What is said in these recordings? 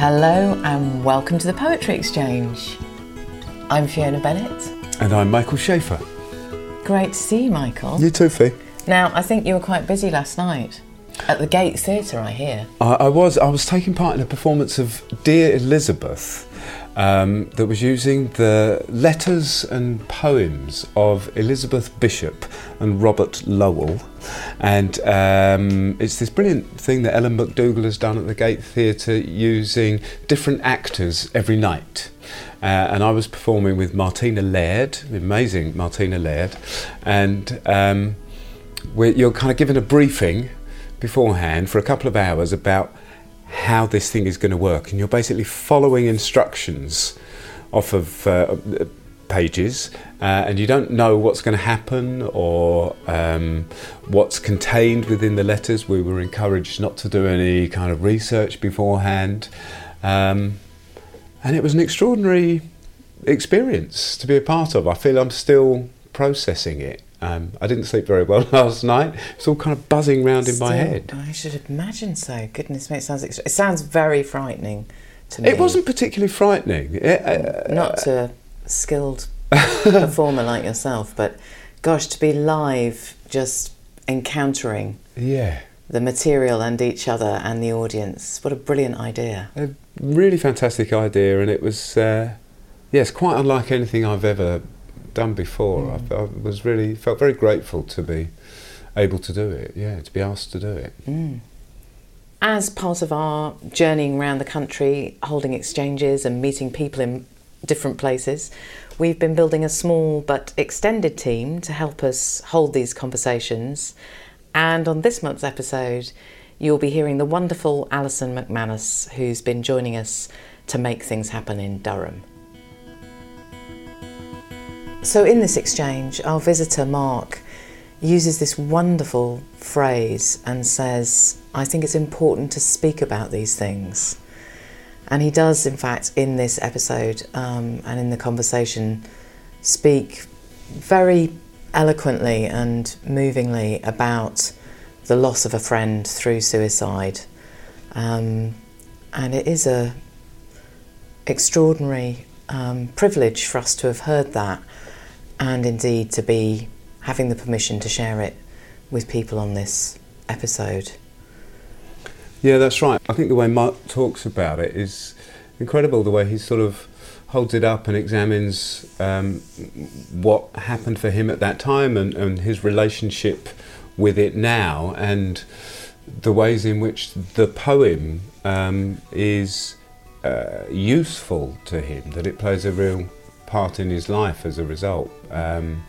Hello and welcome to the Poetry Exchange. I'm Fiona Bennett. And I'm Michael Shaeffer. Great to see you, Michael. You too, Fee. Now, I think you were quite busy last night at the Gate Theatre, I hear. I, I was. I was taking part in a performance of Dear Elizabeth um, that was using the letters and poems of Elizabeth Bishop and Robert Lowell. And um, it's this brilliant thing that Ellen McDougall has done at the Gate Theatre using different actors every night. Uh, and I was performing with Martina Laird, amazing Martina Laird, and um, you're kind of given a briefing beforehand for a couple of hours about how this thing is going to work, and you're basically following instructions off of uh, pages, uh, and you don't know what's going to happen or um, what's contained within the letters. We were encouraged not to do any kind of research beforehand, um, and it was an extraordinary experience to be a part of. I feel I'm still processing it. Um, I didn't sleep very well last night. It's all kind of buzzing around in my head. I should imagine so. Goodness me, it sounds it sounds very frightening to me. It wasn't particularly frightening. It, uh, Not to a skilled performer like yourself, but gosh, to be live, just encountering yeah the material and each other and the audience. What a brilliant idea! A really fantastic idea, and it was uh, yes, quite unlike anything I've ever done before. Mm. I, I, was really felt very grateful to be able to do it. Yeah, to be asked to do it. Mm. As part of our journeying around the country, holding exchanges and meeting people in different places, we've been building a small but extended team to help us hold these conversations. And on this month's episode, you'll be hearing the wonderful Alison McManus, who's been joining us to make things happen in Durham. So, in this exchange, our visitor Mark uses this wonderful phrase and says, I think it's important to speak about these things. And he does, in fact, in this episode um, and in the conversation, speak very eloquently and movingly about the loss of a friend through suicide. Um, and it is a extraordinary um, privilege for us to have heard that and indeed to be having the permission to share it with people on this episode. Yeah, that's right. I think the way Mark talks about it is incredible, the way he sort of holds it up and examines um, what happened for him at that time and, and his relationship with it now and the ways in which the poem um, is uh, useful to him, that it plays a real part in his life as a result. Um,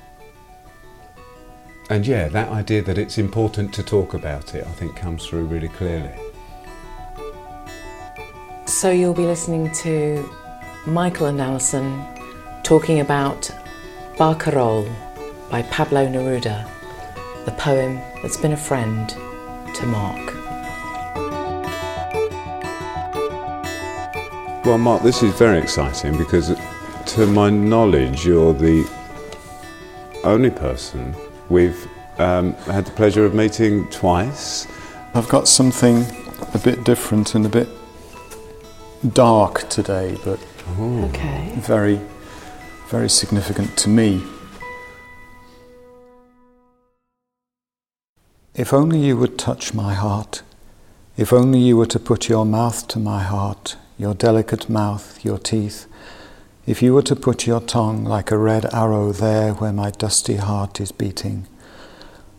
and yeah, that idea that it's important to talk about it, I think, comes through really clearly. So you'll be listening to Michael and Alison talking about Barcarole by Pablo Neruda, the poem that's been a friend to Mark. Well, Mark, this is very exciting because to my knowledge, you're the only person we've um, had the pleasure of meeting twice. I've got something a bit different and a bit dark today, but okay. very, very significant to me. If only you would touch my heart, if only you were to put your mouth to my heart, your delicate mouth, your teeth, if you were to put your tongue like a red arrow there where my dusty heart is beating,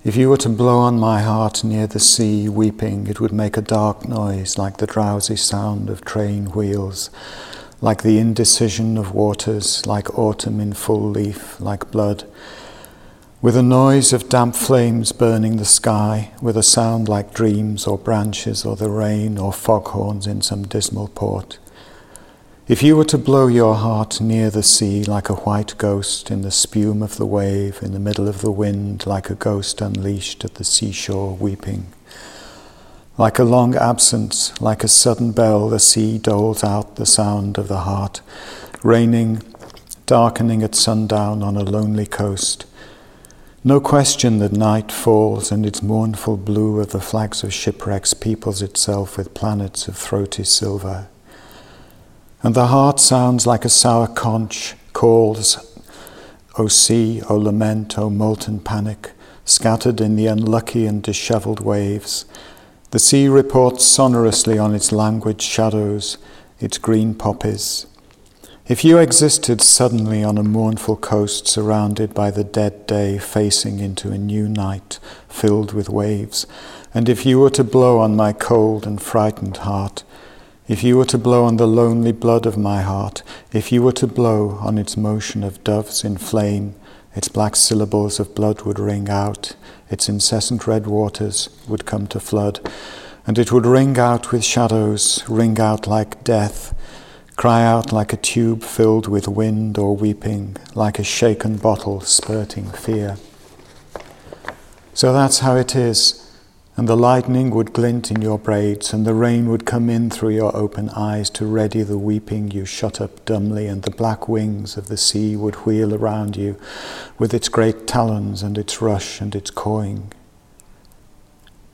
if you were to blow on my heart near the sea, weeping, it would make a dark noise like the drowsy sound of train wheels, like the indecision of waters, like autumn in full leaf, like blood, with a noise of damp flames burning the sky, with a sound like dreams or branches or the rain or foghorns in some dismal port. If you were to blow your heart near the sea like a white ghost in the spume of the wave, in the middle of the wind, like a ghost unleashed at the seashore weeping, like a long absence, like a sudden bell, the sea doles out the sound of the heart, raining, darkening at sundown on a lonely coast. No question that night falls and its mournful blue of the flags of shipwrecks peoples itself with planets of throaty silver. And the heart sounds like a sour conch, calls, O sea, O lament, O molten panic, scattered in the unlucky and dishevelled waves. The sea reports sonorously on its languid shadows, its green poppies. If you existed suddenly on a mournful coast surrounded by the dead day facing into a new night filled with waves, and if you were to blow on my cold and frightened heart, if you were to blow on the lonely blood of my heart, if you were to blow on its motion of doves in flame, its black syllables of blood would ring out, its incessant red waters would come to flood, and it would ring out with shadows, ring out like death, cry out like a tube filled with wind or weeping, like a shaken bottle spurting fear. So that's how it is and the lightning would glint in your braids, and the rain would come in through your open eyes to ready the weeping you shut up dumbly, and the black wings of the sea would wheel around you with its great talons and its rush and its cawing.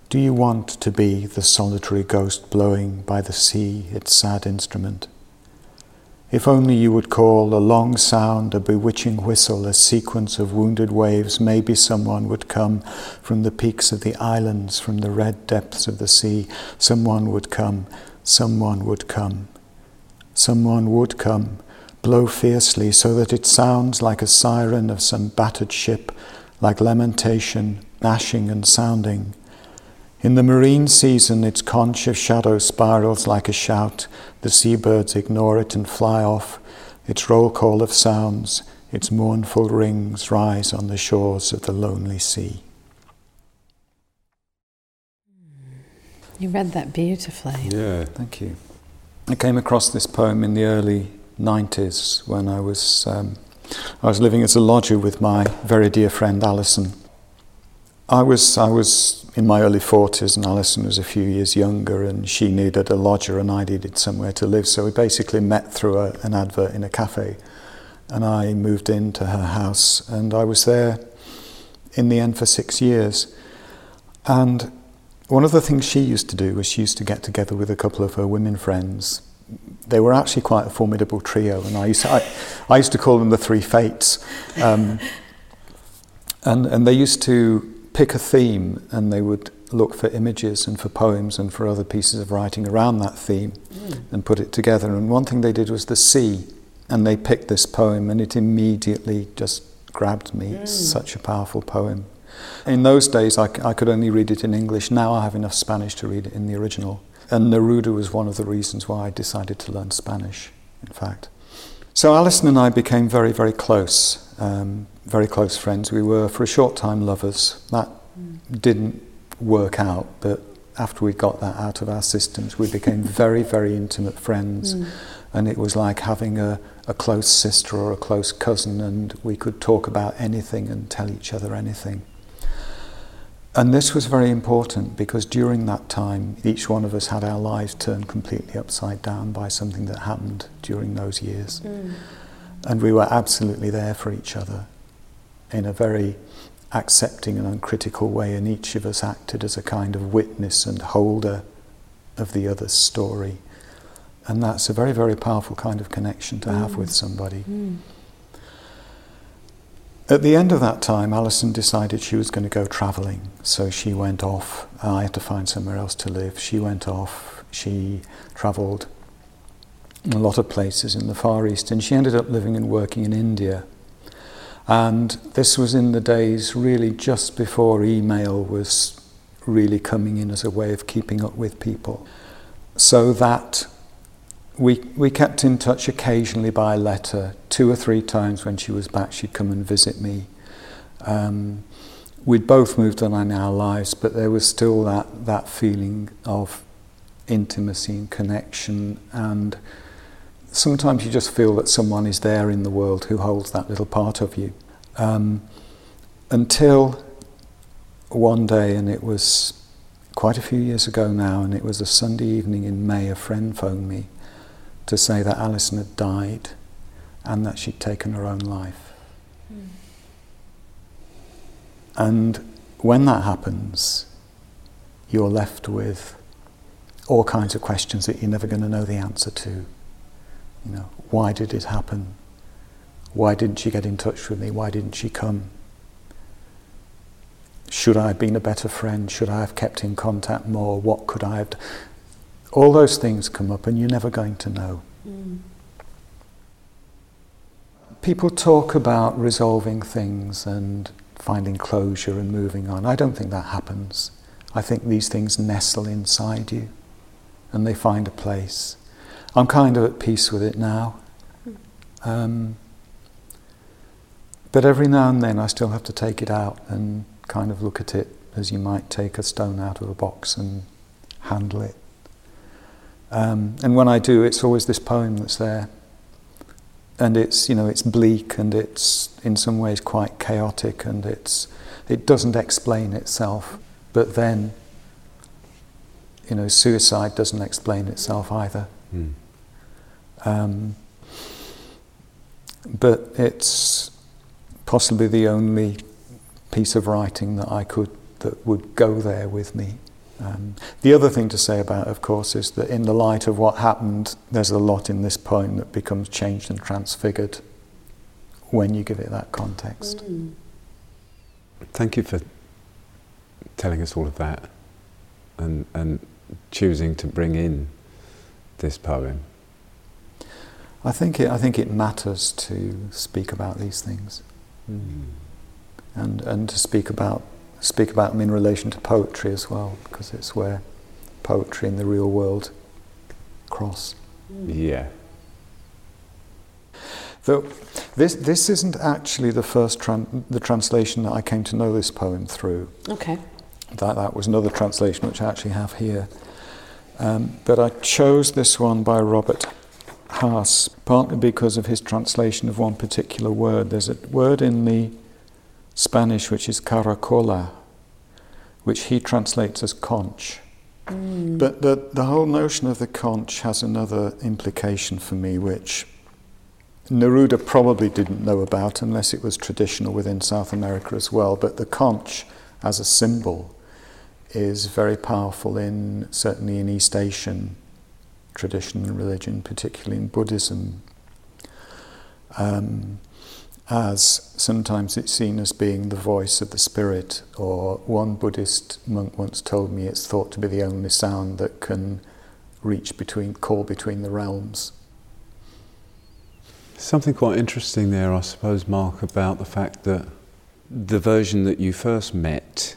Do you want to be the solitary ghost blowing by the sea its sad instrument? If only you would call a long sound, a bewitching whistle, a sequence of wounded waves, maybe someone would come from the peaks of the islands, from the red depths of the sea. Someone would come, someone would come. Someone would come, blow fiercely so that it sounds like a siren of some battered ship, like lamentation, gnashing and sounding. In the marine season, its conch of shadow spirals like a shout. The seabirds ignore it and fly off. Its roll call of sounds, its mournful rings rise on the shores of the lonely sea. You read that beautifully. Yeah. Thank you. I came across this poem in the early 90s when I was, um, I was living as a lodger with my very dear friend Alison. I was, I was in my early 40s, and Alison was a few years younger, and she needed a lodger, and I needed somewhere to live. So we basically met through a, an advert in a cafe, and I moved into her house, and I was there in the end for six years. And one of the things she used to do was she used to get together with a couple of her women friends. They were actually quite a formidable trio, and I used to, I, I used to call them the Three Fates. Um, and, and they used to pick a theme and they would look for images and for poems and for other pieces of writing around that theme mm. and put it together. And one thing they did was the sea, and they picked this poem, and it immediately just grabbed me. Mm. It's such a powerful poem. In those days, I, I could only read it in English. Now I have enough Spanish to read it in the original. And Neruda was one of the reasons why I decided to learn Spanish, in fact. So Alison and I became very, very close. Um, very close friends. We were, for a short time, lovers. That mm. didn't work out, but after we got that out of our systems, we became very, very intimate friends. Mm. And it was like having a, a close sister or a close cousin, and we could talk about anything and tell each other anything. And this was very important because during that time, each one of us had our lives turned completely upside down by something that happened during those years. Mm. And we were absolutely there for each other in a very accepting and uncritical way, and each of us acted as a kind of witness and holder of the other's story. And that's a very, very powerful kind of connection to mm. have with somebody. Mm. At the end of that time, Alison decided she was going to go travelling. So she went off. Uh, I had to find somewhere else to live. She went off. She travelled a lot of places in the Far East, and she ended up living and working in India. And this was in the days really just before email was really coming in as a way of keeping up with people. So that we, we kept in touch occasionally by letter. Two or three times when she was back, she'd come and visit me. Um, we'd both moved on in our lives, but there was still that, that feeling of intimacy and connection and sometimes you just feel that someone is there in the world who holds that little part of you. Um, until one day, and it was quite a few years ago now, and it was a Sunday evening in May, a friend phoned me to say that Alison had died and that she'd taken her own life. Mm. And when that happens, you're left with all kinds of questions that you're never going to know the answer to You know, why did it happen? Why didn't she get in touch with me? Why didn't she come? Should I have been a better friend? Should I have kept in contact more? What could I have? All those things come up, and you're never going to know. Mm. People talk about resolving things and finding closure and moving on. I don't think that happens. I think these things nestle inside you and they find a place. I'm kind of at peace with it now. Um, but every now and then I still have to take it out and kind of look at it as you might take a stone out of a box and handle it. Um, and when I do, it's always this poem that's there. And it's, you know, it's bleak and it's in some ways quite chaotic and it's, it doesn't explain itself. But then, you know, suicide doesn't explain itself either. Mm. Um, but it's possibly the only piece of writing that I could that would go there with me. Um, the other thing to say about, of course, is that in the light of what happened, there's a lot in this poem that becomes changed and transfigured when you give it that context. Mm. Thank you for telling us all of that and, and choosing to bring in this poem. I think it, I think it matters to speak about these things Mm. and, and to speak about speak about them in relation to poetry as well, because it's where poetry and the real world cross. Yeah. Though this this isn't actually the first tran- the translation that I came to know this poem through. Okay. That that was another translation which I actually have here. Um, but I chose this one by Robert Hass partly because of his translation of one particular word. There's a word in the Spanish which is caracola, which he translates as conch. Mm. But the, the whole notion of the conch has another implication for me, which Neruda probably didn't know about unless it was traditional within South America as well. But the conch as a symbol is very powerful in certainly in East Asian tradition and religion, particularly in Buddhism. Um, as sometimes it's seen as being the voice of the spirit, or one Buddhist monk once told me it's thought to be the only sound that can reach between, call between the realms. Something quite interesting there, I suppose, Mark, about the fact that the version that you first met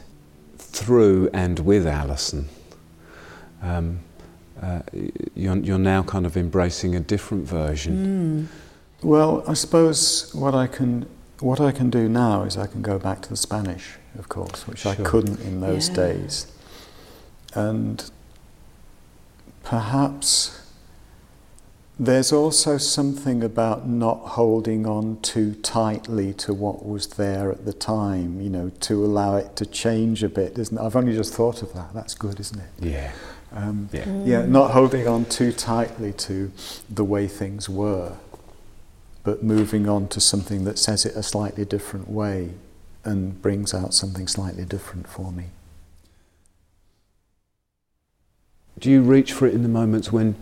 through and with Alison, um, uh, you're, you're now kind of embracing a different version. Mm. Well, I suppose what I can what I can do now is I can go back to the Spanish, of course, which I couldn't in those Yeah. days, and perhaps there's also something about not holding on too tightly to what was there at the time. You know, to allow it to change a bit. Isn't it? I've only just thought of that. That's good, isn't it? Yeah. Um, Yeah. yeah, not holding on too tightly to the way things were, but moving on to something that says it a slightly different way and brings out something slightly different for me. Do you reach for it in the moments when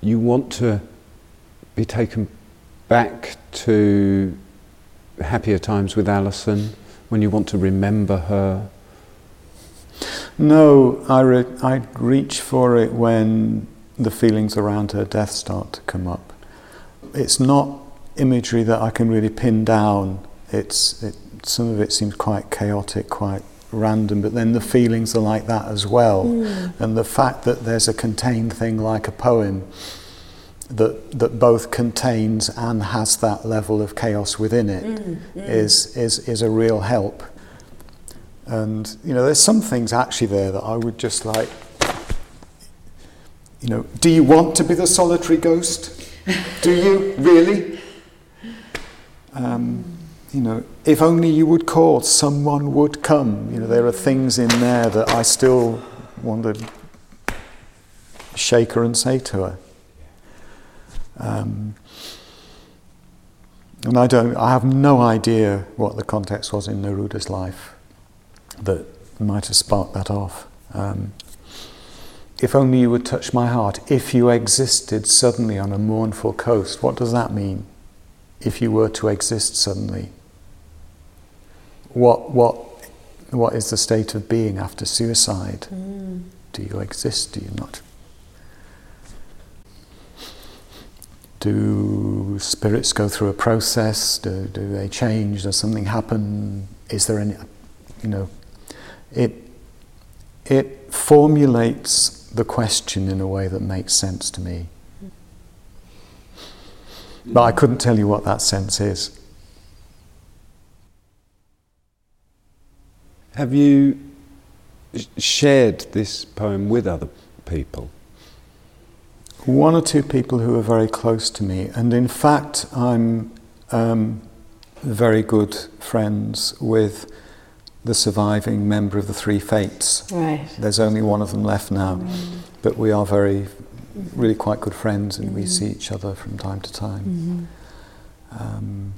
you want to be taken back to happier times with Alison, when you want to remember her? No, I, re- I reach for it when the feelings around her death start to come up. It's not imagery that I can really pin down. It's it, some of it seems quite chaotic, quite random, but then the feelings are like that as well. Mm. And the fact that there's a contained thing like a poem that that both contains and has that level of chaos within it Mm. Mm. is is is a real help. And you know, there's some things actually there that I would just like. You know, do you want to be the solitary ghost? do you really? Um, you know, if only you would call, someone would come. You know, there are things in there that I still want to shake her and say to her. Um, and I don't, I have no idea what the context was in Neruda's life that might have sparked that off. Um, if only you would touch my heart. If you existed suddenly on a mournful coast, what does that mean? If you were to exist suddenly, what, what, what is the state of being after suicide? Mm. Do you exist? Do you not? Do spirits go through a process? Do, do they change? Does something happen? Is there any, you know, it, it formulates the question in a way that makes sense to me. But I couldn't tell you what that sense is. Have you shared this poem with other people? One or two people who are very close to me, and in fact, I'm um, very good friends with the surviving member of the Three Fates. Right. There's only one of them left now, mm. but we are very, really quite good friends, and we see each other from time to time. Mm-hmm. Um,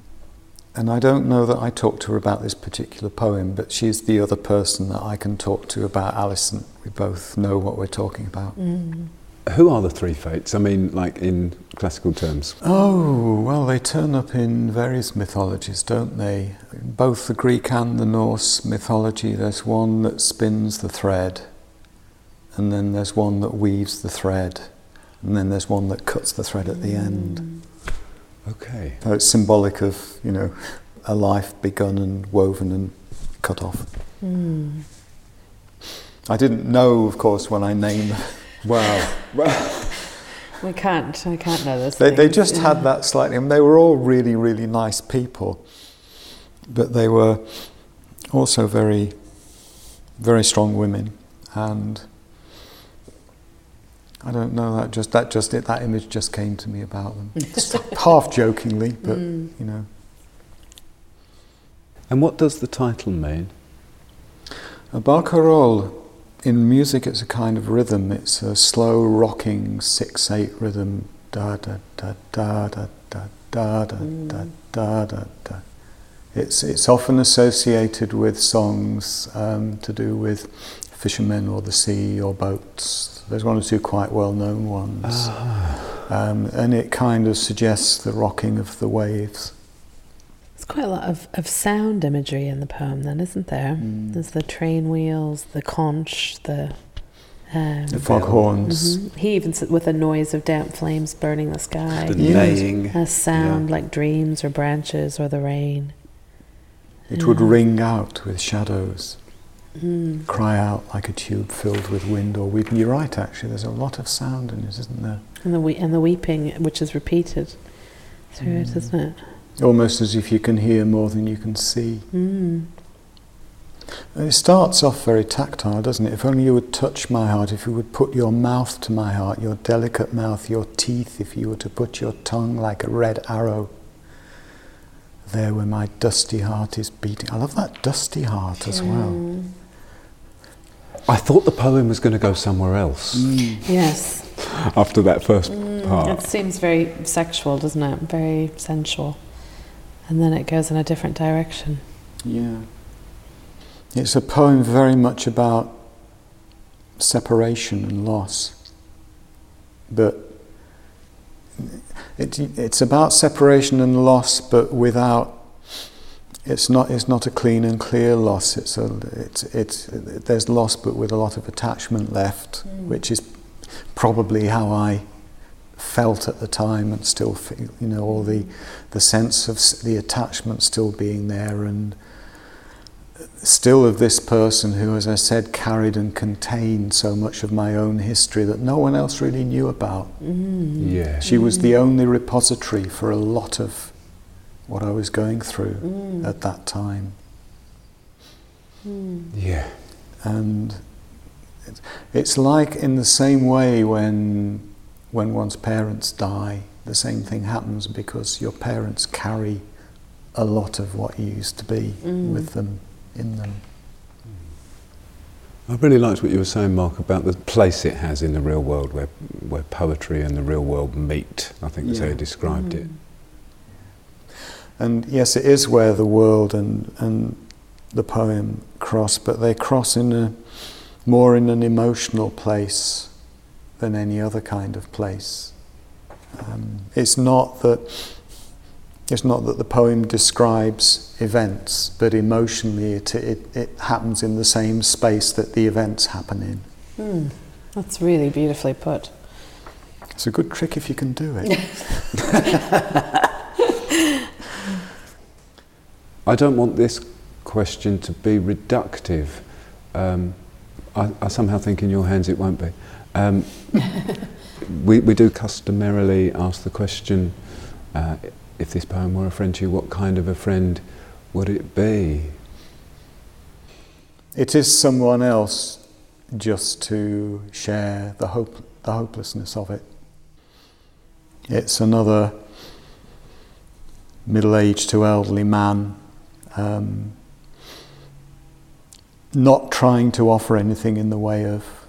and I don't know that I talked to her about this particular poem, but she's the other person that I can talk to about Alison. We both know what we're talking about. Mm. Who are the three fates? I mean, like in classical terms. Oh, well, they turn up in various mythologies, don't they? In both the Greek and the Norse mythology, there's one that spins the thread, and then there's one that weaves the thread, and then there's one that cuts the thread at the end. Okay. So it's symbolic of, you know, a life begun and woven and cut off. Mm. I didn't know, of course, when I named Wow. Well, we can't. I can't know this. They, they just yeah. had that slightly. I mean, they were all really, really nice people, but they were also very, very strong women, and I don't know that just that just it, that image just came to me about them, half jokingly, but mm. you know. And what does the title mean? A barcarolle in music, it's a kind of rhythm. It's a slow, rocking six-eight rhythm. Da da da da da da da da da da da da. It's it's often associated with songs um, to do with fishermen or the sea or boats. There's one or two quite well-known ones, ah. um, and it kind of suggests the rocking of the waves There's quite a lot of, of sound imagery in the poem, then, isn't there? Mm. There's the train wheels, the conch, the um, the foghorns. Mm-hmm. He even said, with a noise of damp flames burning the sky. The neighing. A sound yeah. like dreams or branches or the rain. It would ring out with shadows. Mm. Cry out like a tube filled with wind or weeping. You're right, actually. There's a lot of sound in it, isn't there? And the we- and the weeping, which is repeated through mm. it, isn't it? almost as if you can hear more than you can see. Mm. It starts off very tactile, doesn't it? If only you would touch my heart, if you would put your mouth to my heart, your delicate mouth, your teeth, if you were to put your tongue like a red arrow there where my dusty heart is beating. I love that dusty heart as well. I thought the poem was going to go somewhere else. Mm. Yes. After that first mm, part. It seems very sexual, doesn't it? Very sensual and then it goes in a different direction. Yeah. It's a poem very much about separation and loss. But it, it's about separation and loss, but without. It's not. It's not a clean and clear loss. It's a. It's. It's. There's loss, but with a lot of attachment left, mm. which is probably how I felt at the time and still feel, you know, all the, the sense of the attachment still being there and still of this person who, as I said, carried and contained so much of my own history that no one else really knew about. Mm. Yeah. She was the only repository for a lot of what I was going through mm. at that time. Mm. Yeah. And it's like in the same way when when one's parents die, the same thing happens because your parents carry a lot of what you used to be mm. with them, in them. I really liked what you were saying, Mark, about the place it has in the real world where, where poetry and the real world meet. I think that's yeah. how you described mm. it. And yes, it is where the world and, and the poem cross, but they cross in a more in an emotional place than any other kind of place. Um, it's not that it's not that the poem describes events, but emotionally it, it, it happens in the same space that the events happen in. Mm, that's really beautifully put. It's a good trick if you can do it. I don't want this question to be reductive. Um, I, I, somehow think in your hands it won't be. Um, we, we do customarily ask the question uh, if this poem were a friend to you, what kind of a friend would it be? It is someone else just to share the, hope, the hopelessness of it. It's another middle aged to elderly man um, not trying to offer anything in the way of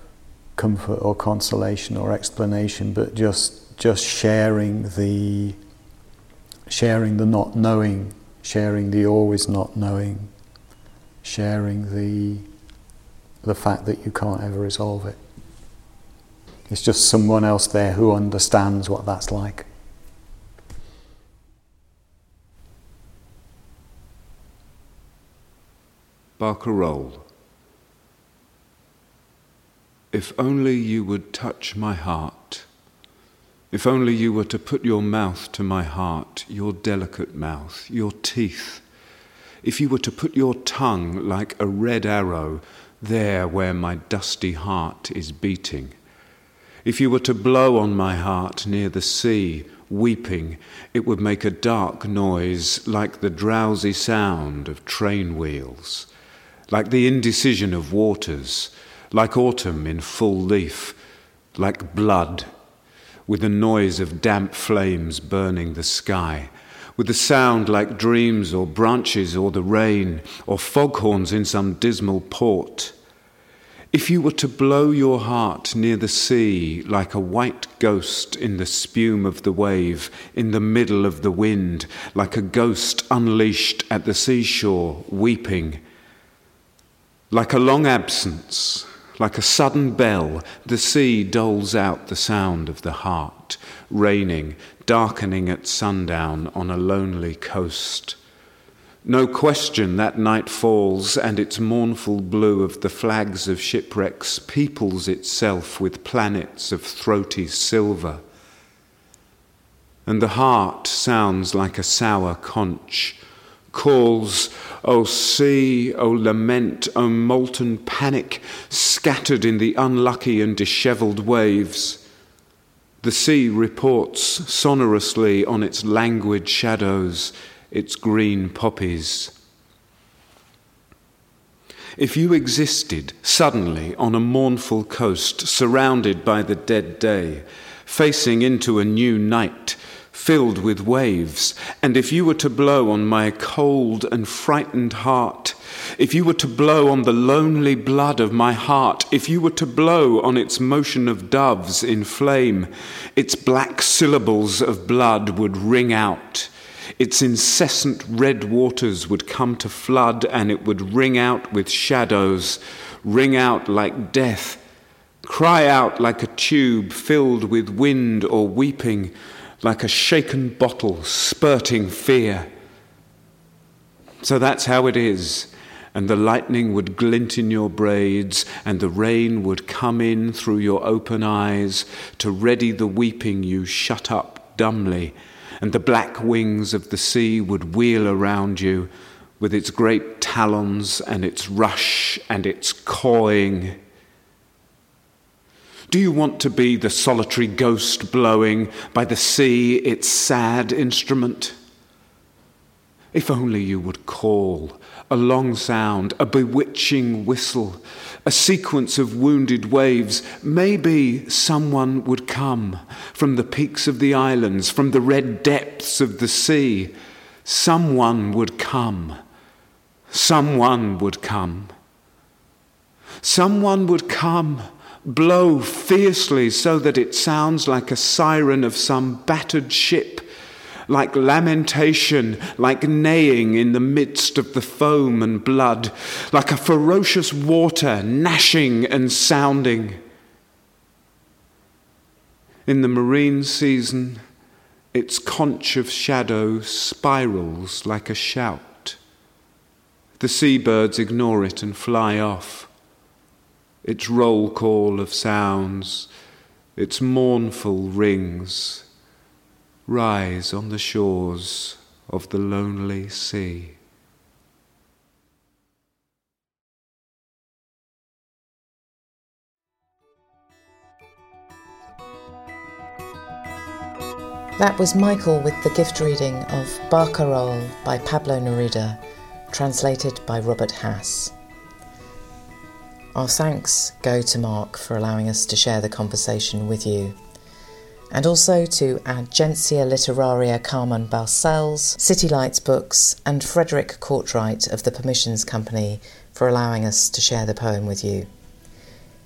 comfort or consolation or explanation, but just just sharing the sharing the not knowing, sharing the always not knowing, sharing the the fact that you can't ever resolve it. It's just someone else there who understands what that's like. Barcarole. If only you would touch my heart, if only you were to put your mouth to my heart, your delicate mouth, your teeth, if you were to put your tongue like a red arrow there where my dusty heart is beating, if you were to blow on my heart near the sea, weeping, it would make a dark noise like the drowsy sound of train wheels like the indecision of waters, like autumn in full leaf, like blood, with the noise of damp flames burning the sky, with the sound like dreams or branches or the rain, or foghorns in some dismal port. If you were to blow your heart near the sea like a white ghost in the spume of the wave, in the middle of the wind, like a ghost unleashed at the seashore, weeping, like a long absence, like a sudden bell, the sea doles out the sound of the heart, raining, darkening at sundown on a lonely coast. No question that night falls, and its mournful blue of the flags of shipwrecks peoples itself with planets of throaty silver. And the heart sounds like a sour conch, calls, O sea, O lament, O molten panic, scattered in the unlucky and dishevelled waves. The sea reports sonorously on its languid shadows, its green poppies. If you existed suddenly on a mournful coast, surrounded by the dead day, facing into a new night, filled with waves, and if you were to blow on my cold and frightened heart, if you were to blow on the lonely blood of my heart, if you were to blow on its motion of doves in flame, its black syllables of blood would ring out. Its incessant red waters would come to flood, and it would ring out with shadows, ring out like death, cry out like a tube filled with wind or weeping like a shaken bottle spurting fear. So that's how it is. And the lightning would glint in your braids, and the rain would come in through your open eyes to ready the weeping you shut up dumbly, and the black wings of the sea would wheel around you with its great talons and its rush and its cawing do you want to be the solitary ghost blowing by the sea its sad instrument? If only you would call, a long sound, a bewitching whistle, a sequence of wounded waves, maybe someone would come from the peaks of the islands, from the red depths of the sea. Someone would come. Someone would come. Someone would come blow fiercely so that it sounds like a siren of some battered ship, like lamentation, like neighing in the midst of the foam and blood, like a ferocious water gnashing and sounding. In the marine season, its conch of shadow spirals like a shout. The seabirds ignore it and fly off. Its roll call of sounds, its mournful rings, rise on the shores of the lonely sea. That was Michael with the gift reading of Barcarole by Pablo Neruda, translated by Robert Hass. Our thanks go to Mark for allowing us to share the conversation with you. And also to Agencia Literaria Carmen Balcells, City Lights Books, and Frederick Courtright of the Permissions Company for allowing us to share the poem with you.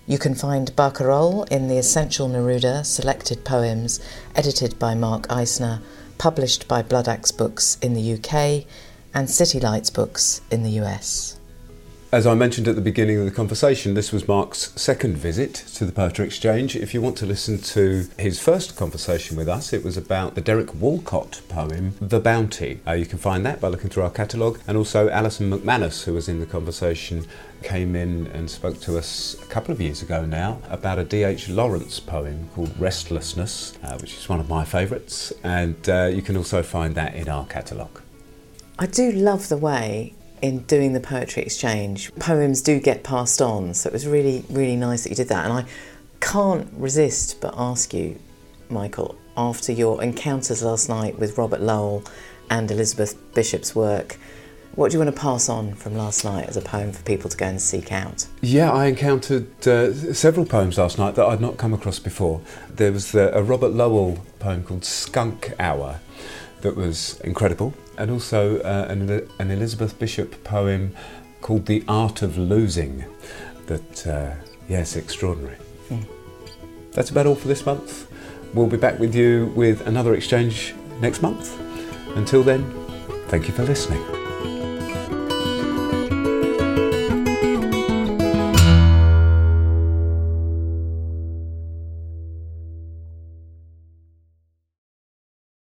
You can find Barcarole in the Essential Neruda Selected Poems, edited by Mark Eisner, published by Bloodaxe Books in the UK, and City Lights Books in the US. As I mentioned at the beginning of the conversation, this was Mark's second visit to the Poetry Exchange. If you want to listen to his first conversation with us, it was about the Derek Walcott poem, The Bounty. Uh, you can find that by looking through our catalogue. And also, Alison McManus, who was in the conversation, came in and spoke to us a couple of years ago now about a D.H. Lawrence poem called Restlessness, uh, which is one of my favourites. And uh, you can also find that in our catalogue. I do love the way in doing the poetry exchange, poems do get passed on. So it was really, really nice that you did that. And I can't resist but ask you, Michael, after your encounters last night with Robert Lowell and Elizabeth Bishop's work, what do you want to pass on from last night as a poem for people to go and seek out? Yeah, I encountered uh, several poems last night that I'd not come across before. There was the, a Robert Lowell poem called Skunk Hour that was incredible and also uh, an, an, Elizabeth Bishop poem called The Art of Losing that, uh, yes, extraordinary. Mm. That's about all for this month. We'll be back with you with another exchange next month. Until then, thank you for listening.